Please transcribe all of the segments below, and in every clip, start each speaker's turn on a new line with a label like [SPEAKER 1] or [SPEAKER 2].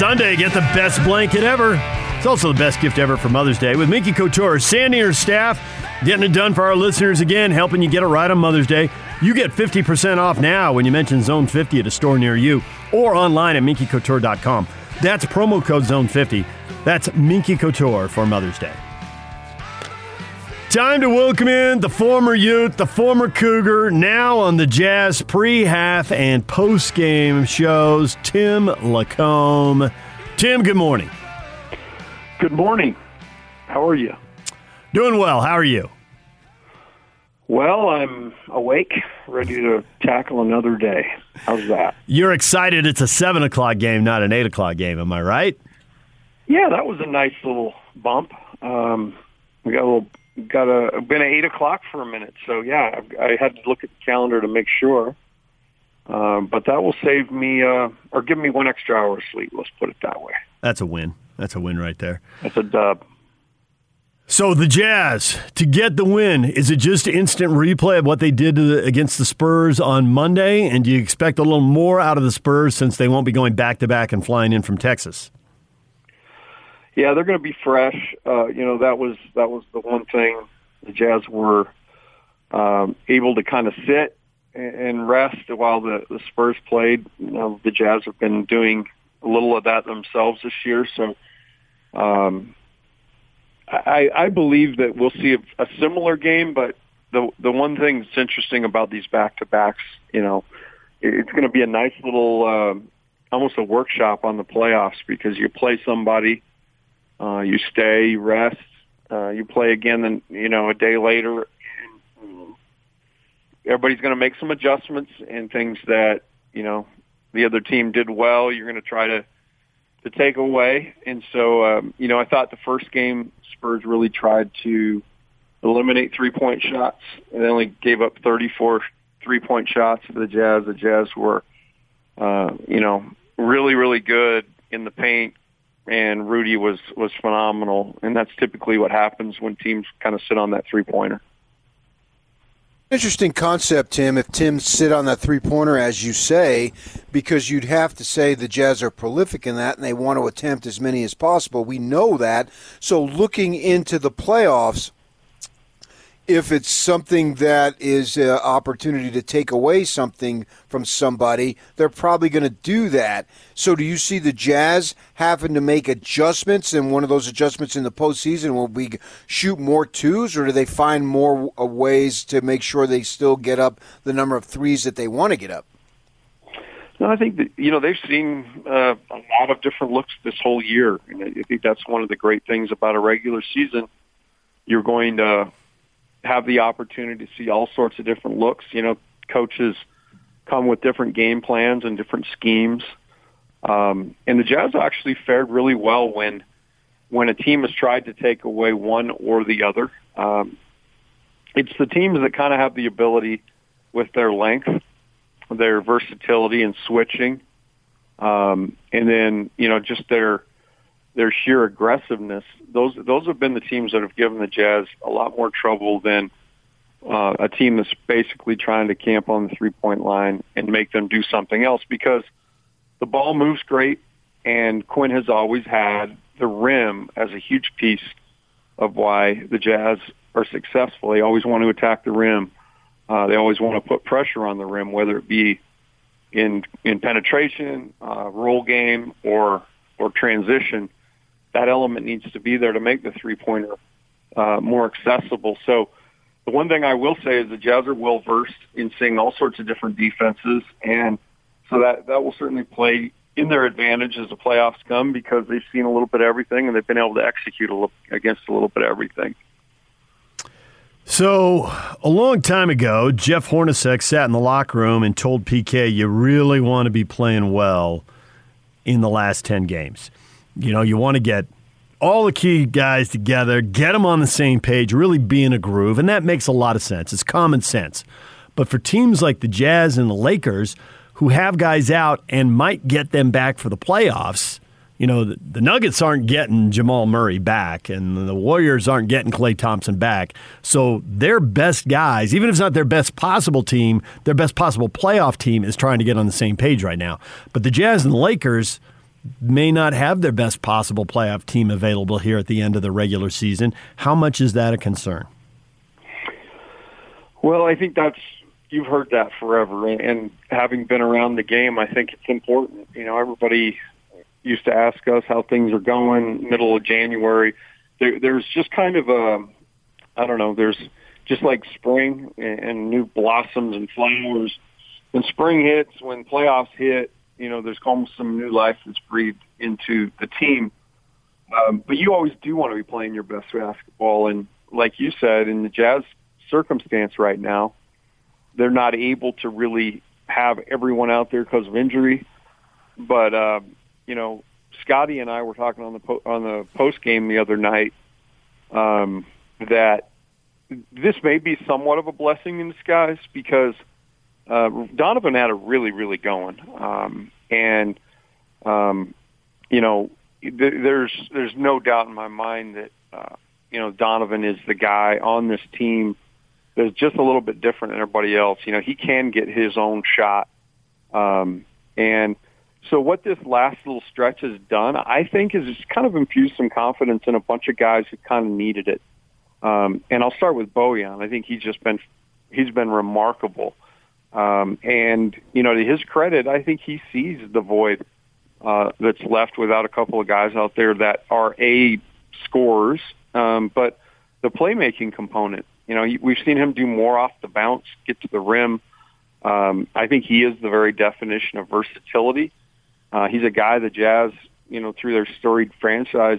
[SPEAKER 1] Sunday. Get the best blanket ever. It's also the best gift ever for Mother's Day with Minky Couture, Sandy and her staff, getting it done for our listeners again, helping you get it right on Mother's Day. You get 50% off now when you mention Zone 50 at a store near you or online at minkycouture.com. That's promo code Zone 50. That's Minky Couture for Mother's Day. Time to welcome in the former Ute, the former Cougar, now on the Jazz pre, half, and post game shows, Tim Lacombe. Tim, good morning.
[SPEAKER 2] Good morning. How are you?
[SPEAKER 1] Doing well. How are you?
[SPEAKER 2] Well, I'm awake, ready to tackle another day. How's that?
[SPEAKER 1] You're excited it's a 7 o'clock game, not an 8 o'clock game, am I right?
[SPEAKER 2] Yeah, that was a nice little bump. Um, we got a little got a been at eight o'clock for a minute. So yeah, I, I had to look at the calendar to make sure. Um, but that will save me uh, or give me one extra hour of sleep. Let's put it that way.
[SPEAKER 1] That's a win. That's a win right there.
[SPEAKER 2] That's a dub.
[SPEAKER 1] So the Jazz to get the win is it just instant replay of what they did the, against the Spurs on Monday, and do you expect a little more out of the Spurs since they won't be going back to back and flying in from Texas?
[SPEAKER 2] Yeah, they're going to be fresh. Uh, you know that was that was the one thing the Jazz were um, able to kind of sit and rest while the, the Spurs played. You know, the Jazz have been doing a little of that themselves this year, so um, I, I believe that we'll see a, a similar game. But the the one thing that's interesting about these back to backs, you know, it's going to be a nice little, um, almost a workshop on the playoffs because you play somebody uh, you stay, you rest, uh, you play again, then you know a day later. And, everybody's going to make some adjustments and things that you know the other team did well. You're going to try to to take away. And so um, you know, I thought the first game Spurs really tried to eliminate three point shots and they only gave up 34 three point shots for the Jazz. The Jazz were, uh, you know, really, really good in the paint, and Rudy was was phenomenal. And that's typically what happens when teams kind of sit on that three pointer.
[SPEAKER 3] Interesting concept, Tim. If Tim sit on that three pointer, as you say, because you'd have to say the Jazz are prolific in that and they want to attempt as many as possible. We know that. So looking into the playoffs, if it's something that is an opportunity to take away something from somebody, they're probably going to do that. So, do you see the Jazz having to make adjustments, and one of those adjustments in the postseason will be shoot more twos, or do they find more uh, ways to make sure they still get up the number of threes that they want to get up?
[SPEAKER 2] No, I think that you know they've seen uh, a lot of different looks this whole year, and I think that's one of the great things about a regular season. You're going to have the opportunity to see all sorts of different looks. You know, coaches come with different game plans and different schemes. Um, and the Jazz actually fared really well when when a team has tried to take away one or the other. Um, it's the teams that kind of have the ability with their length, their versatility and switching, um, and then you know just their their sheer aggressiveness, those those have been the teams that have given the Jazz a lot more trouble than uh, a team that's basically trying to camp on the three point line and make them do something else because the ball moves great, and Quin has always had the rim as a huge piece of why the Jazz are successful. They always want to attack the rim. Uh, they always want to put pressure on the rim, whether it be in in penetration, uh, roll game, or or transition that element needs to be there to make the three pointer uh, more accessible. So the one thing I will say is the Jazz are well versed in seeing all sorts of different defenses, and so that that will certainly play in their advantage as the playoffs come because they've seen a little bit of everything and they've been able to execute a little, against a little bit of everything.
[SPEAKER 1] So, a long time ago, Jeff Hornacek sat in the locker room and told PK, "You really want to be playing well in the last ten games." You know, you want to get all the key guys together, get them on the same page, really be in a groove, and that makes a lot of sense. It's common sense. But for teams like the Jazz and the Lakers, who have guys out and might get them back for the playoffs, you know, the, the Nuggets aren't getting Jamal Murray back, and the Warriors aren't getting Klay Thompson back. So their best guys, even if it's not their best possible team, their best possible playoff team is trying to get on the same page right now. But the Jazz and the Lakers – may not have their best possible playoff team available here at the end of the regular season. How much is that a concern?
[SPEAKER 2] Well, I think that's you've heard that forever, and having been around the game, I think it's important. You know, everybody used to ask us how things are going middle of January. There, there's just kind of a, I don't know, there's just like spring and, and new blossoms and flowers. When spring hits, when playoffs hit, you know, there's almost some new life that's breathed into the team. Um, but you always do want to be playing your best basketball, and like you said, in the Jazz circumstance right now, they're not able to really have everyone out there because of injury. But uh, you know, Scotty and I were talking on the po- on the post game the other night um, that this may be somewhat of a blessing in disguise because uh, Donovan had a really really going, um, and um, you know, th- there's there's no doubt in my mind that uh, you know Donovan is the guy on this team that's just a little bit different than everybody else. You know, he can get his own shot. Um, and so what this last little stretch has done, I think, is just kind of infused some confidence in a bunch of guys who kind of needed it. Um, and I'll start with Bojan. I think he's just been he's been remarkable. Um, and you know, to his credit, I think he sees the void uh, that's left without a couple of guys out there that are a scorers, um, but the playmaking component you know, we've seen him do more off the bounce, get to the rim. Um, I think he is the very definition of versatility. Uh, he's a guy the Jazz, you know, through their storied franchise,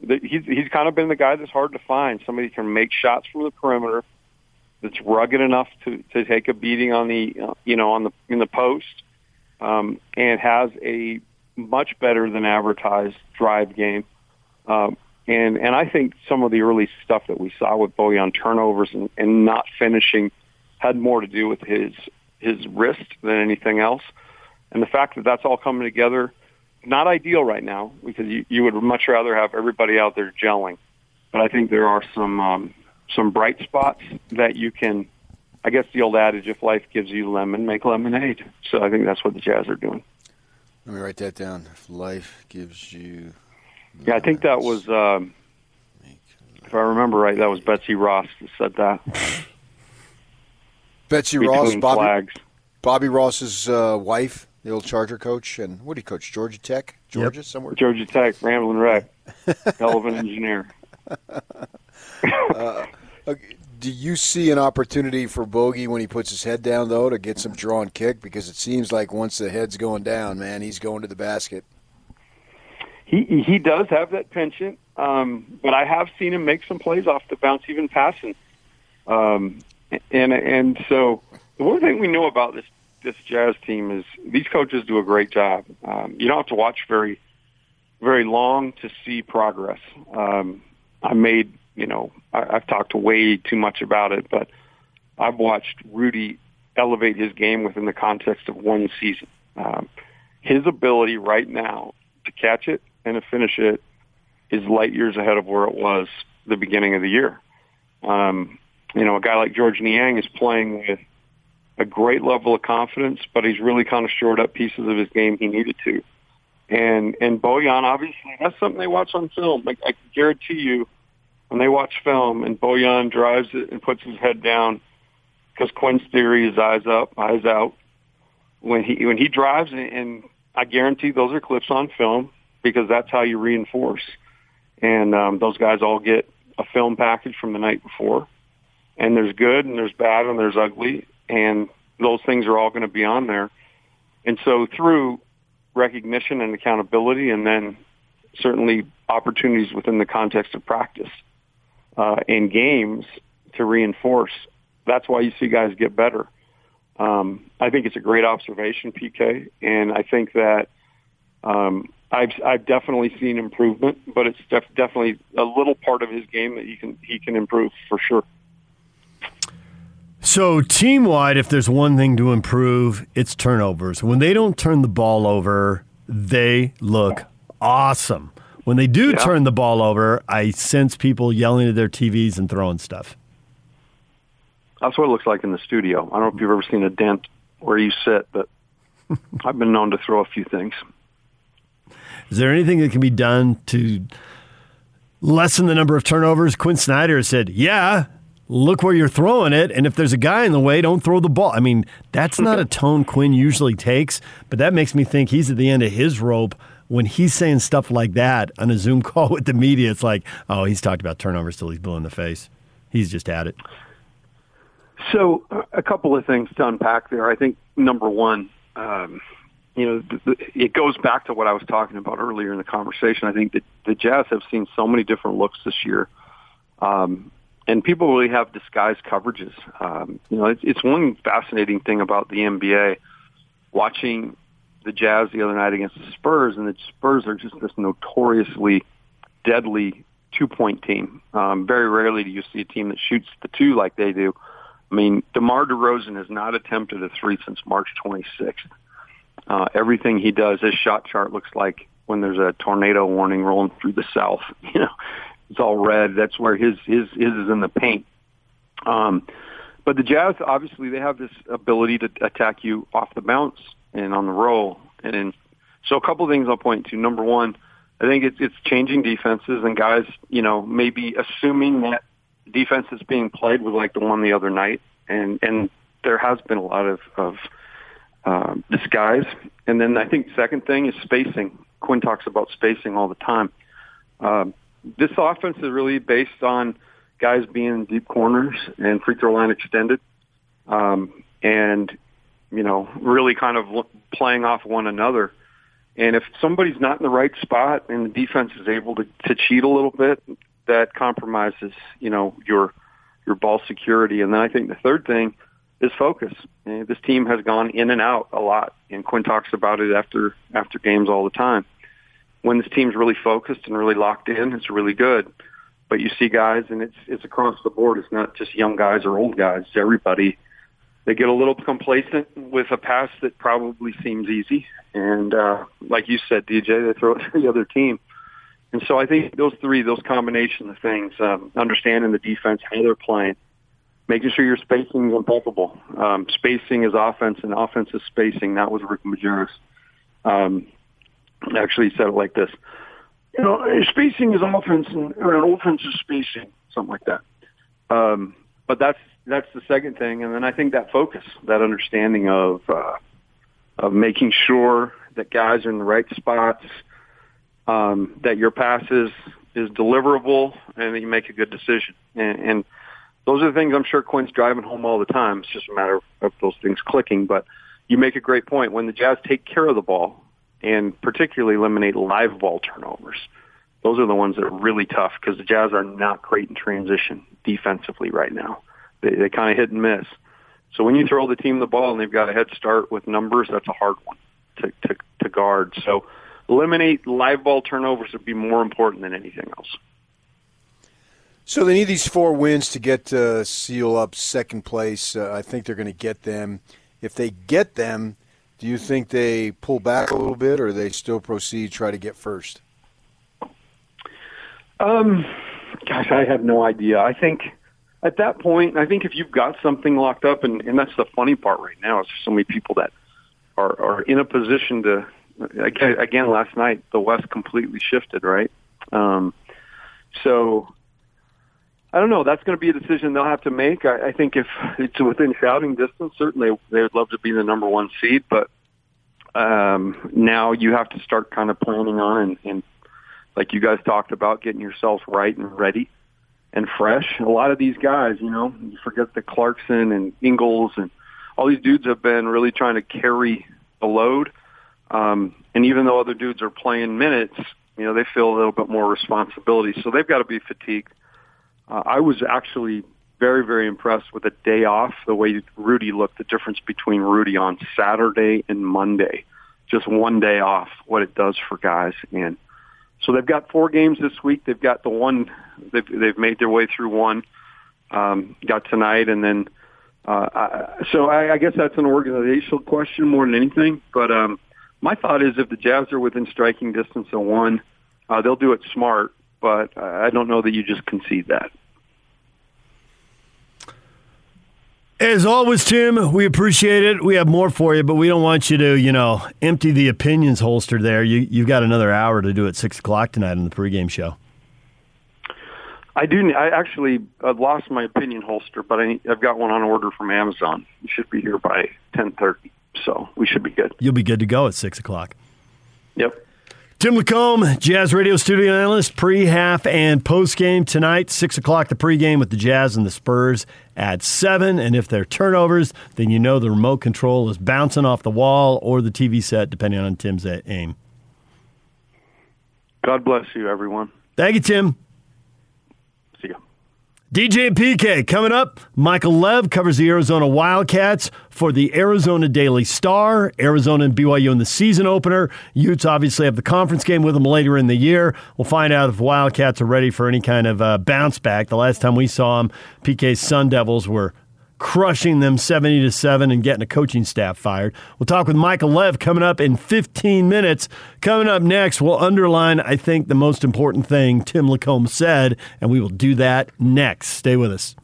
[SPEAKER 2] he's he's kind of been the guy that's hard to find. Somebody can make shots from the perimeter, that's rugged enough to to take a beating on the you know on the in the post, um, and has a much better than advertised drive game. Um, and and I think some of the early stuff that we saw with Bojan turnovers and, and not finishing had more to do with his his wrist than anything else. And the fact that that's all coming together, not ideal right now because you, you would much rather have everybody out there gelling. But I think there are some um, some bright spots that you can. I guess the old adage, if life gives you lemon, make lemonade. So I think that's what the Jazz are doing.
[SPEAKER 3] Let me write that down. If life gives you
[SPEAKER 2] yeah, I think that was, um, if I remember right, that was Betsy Ross that said that.
[SPEAKER 3] Betsy Ross, Bobby, Bobby Ross's uh, wife, the old Charger coach, and what do you coach? Georgia Tech, Georgia, yep. somewhere.
[SPEAKER 2] Georgia Tech, Ramblin' Wreck, hell of an engineer.
[SPEAKER 3] uh, do you see an opportunity for Bogey when he puts his head down, though, to get some draw and kick? Because it seems like once the head's going down, man, he's going to the basket
[SPEAKER 2] he he does have that penchant, um, but I have seen him make some plays off the bounce, even passing. Um, and and so the one thing we know about this this Jazz team is these coaches do a great job. Um, you don't have to watch very very long to see progress. Um, I made you know I, I've talked way too much about it, but I've watched Rudy elevate his game within the context of one season. Um, his ability right now to catch it and to finish it is light years ahead of where it was the beginning of the year. Um, you know, a guy like Georges Niang is playing with a great level of confidence, but he's really kind of shored up pieces of his game he needed to. And and Bojan, obviously, that's something they watch on film. Like I can guarantee you, when they watch film and Bojan drives it and puts his head down, because Quin's theory is eyes up, eyes out. When he when he drives, and, and I guarantee those are clips on film because that's how you reinforce. And um, those guys all get a film package from the night before. And there's good and there's bad and there's ugly. And those things are all going to be on there. And so through recognition and accountability and then certainly opportunities within the context of practice uh, and games to reinforce, that's why you see guys get better. Um, I think it's a great observation, PK, and I think that um, I've I've definitely seen improvement, but it's def- definitely a little part of his game that he can he can improve for sure.
[SPEAKER 1] So team wide, if there's one thing to improve, it's turnovers. When they don't turn the ball over, they look awesome. When they do yeah. turn the ball over, I sense people yelling at their TVs and throwing stuff.
[SPEAKER 2] That's what it looks like in the studio. I don't know if you've ever seen a dent where you sit, but I've been known to throw a few things.
[SPEAKER 1] Is there anything that can be done to lessen the number of turnovers? Quin Snyder said, yeah, look where you're throwing it. And if there's a guy in the way, don't throw the ball. I mean, that's not a tone Quin usually takes, but that makes me think he's at the end of his rope when he's saying stuff like that on a Zoom call with the media. It's like, oh, he's talked about turnovers till he's blue in the face. He's just at it.
[SPEAKER 2] So, a couple of things to unpack there. I think number one, um, you know, the, the, it goes back to what I was talking about earlier in the conversation. I think that the Jazz have seen so many different looks this year. Um, and people really have disguised coverages. Um, you know, it's, it's one fascinating thing about the NBA. Watching the Jazz the other night against the Spurs, and the Spurs are just this notoriously deadly two-point team. Um, very rarely do you see a team that shoots the two like they do. I mean, DeMar DeRozan has not attempted a three since March 26th. Uh, everything he does, his shot chart looks like when there's a tornado warning rolling through the South. You know, it's all red. That's where his his his is in the paint. Um, but the Jazz, obviously, they have this ability to attack you off the bounce and on the roll. And so a couple things I'll point to. Number one, I think it's it's changing defenses and guys, you know, maybe assuming that defense is being played was like the one the other night, and and there has been a lot of of um, disguise. And then I think second thing is spacing. Quin talks about spacing all the time. Um, this offense is really based on guys being in deep corners and free throw line extended, um, and you know really kind of playing off one another. And if somebody's not in the right spot and the defense is able to, to cheat a little bit, that compromises you know your your ball security. And then I think the third thing is focus. And this team has gone in and out a lot, and Quin talks about it after after games all the time when this team's really focused and really locked in, it's really good. But you see guys, and it's it's across the board. It's not just young guys or old guys. It's everybody. They get a little complacent with a pass that probably seems easy, and uh, like you said, DJ, they throw it to the other team. And so I think those three, those combination of things, um, understanding the defense, how they're playing, making sure your spacing is impeccable. Um, spacing is offense, and offense is spacing. That was Rick Majerus. Um, actually said it like this. You know, spacing is offense and or an offense is spacing, something like that. Um, but that's that's the second thing, and then I think that focus, that understanding of uh, of making sure that guys are in the right spots, um, that your pass is is deliverable, and that you make a good decision. And, and those are the things I'm sure Quin's driving home all the time. It's just a matter of those things clicking. But you make a great point. When the Jazz take care of the ball, and particularly eliminate live ball turnovers. Those are the ones that are really tough because the Jazz are not great in transition defensively right now. They, they kind of hit and miss. So when you throw the team the ball and they've got a head start with numbers, that's a hard one to, to, to guard. So eliminate live ball turnovers would be more important than anything else.
[SPEAKER 3] So they need these four wins to get uh, seal up second place. Uh, I think they're going to get them. If they get them, do you think they pull back a little bit, or they still proceed try to get first?
[SPEAKER 2] Um, gosh, I have no idea. I think at that point, I think if you've got something locked up, and, and that's the funny part right now, is there's so many people that are, are in a position to. Again, again, last night the West completely shifted, right? Um, so I don't know. That's going to be a decision they'll have to make. I, I think if it's within shouting distance, certainly they would love to be the number one seed. But um, now you have to start kind of planning on and, and like you guys talked about, getting yourself right and ready and fresh. A lot of these guys, you know, you forget the Clarkson and Ingles and all these dudes have been really trying to carry the load. Um, and even though other dudes are playing minutes, you know, they feel a little bit more responsibility. So they've got to be fatigued. Uh, I was actually very, very impressed with the day off, the way Rudy looked, the difference between Rudy on Saturday and Monday. Just one day off, what it does for guys. And so they've got four games this week. They've got the one, they've, they've made their way through one, um, got tonight, and then, uh, I, so I, I guess that's an organizational question more than anything. But um, my thought is if the Jazz are within striking distance of one, uh, they'll do it smart but I don't know that you just concede that.
[SPEAKER 1] As always, Tim, we appreciate it. We have more for you, but we don't want you to, you know, empty the opinions holster there. You, you've got another hour to do at 6 o'clock tonight on the pregame show.
[SPEAKER 2] I do. I actually lost my opinion holster, but I, I've got one on order from Amazon. It should be here by 10:30, so we should be good.
[SPEAKER 1] You'll be good to go at 6 o'clock.
[SPEAKER 2] Yep.
[SPEAKER 1] Tim Lacombe, Jazz Radio studio analyst, pre, half, and post game tonight. Six o'clock the pregame with the Jazz and the Spurs at seven. And if they're turnovers, then you know the remote control is bouncing off the wall or the TV set, depending on Tim's aim.
[SPEAKER 2] God bless you, everyone.
[SPEAKER 1] Thank you, Tim. DJ PK coming up. Michael Lev covers the Arizona Wildcats for the Arizona Daily Star. Arizona and BYU in the season opener. Utes obviously have the conference game with them later in the year. We'll find out if Wildcats are ready for any kind of uh, bounce back. The last time we saw them, PK's Sun Devils were crushing them 70 to 7 and getting a coaching staff fired. We'll talk with Michael Lev coming up in 15 minutes. Coming up next, we'll underline, I think, the most important thing Tim Lacombe said, and we will do that next. Stay with us.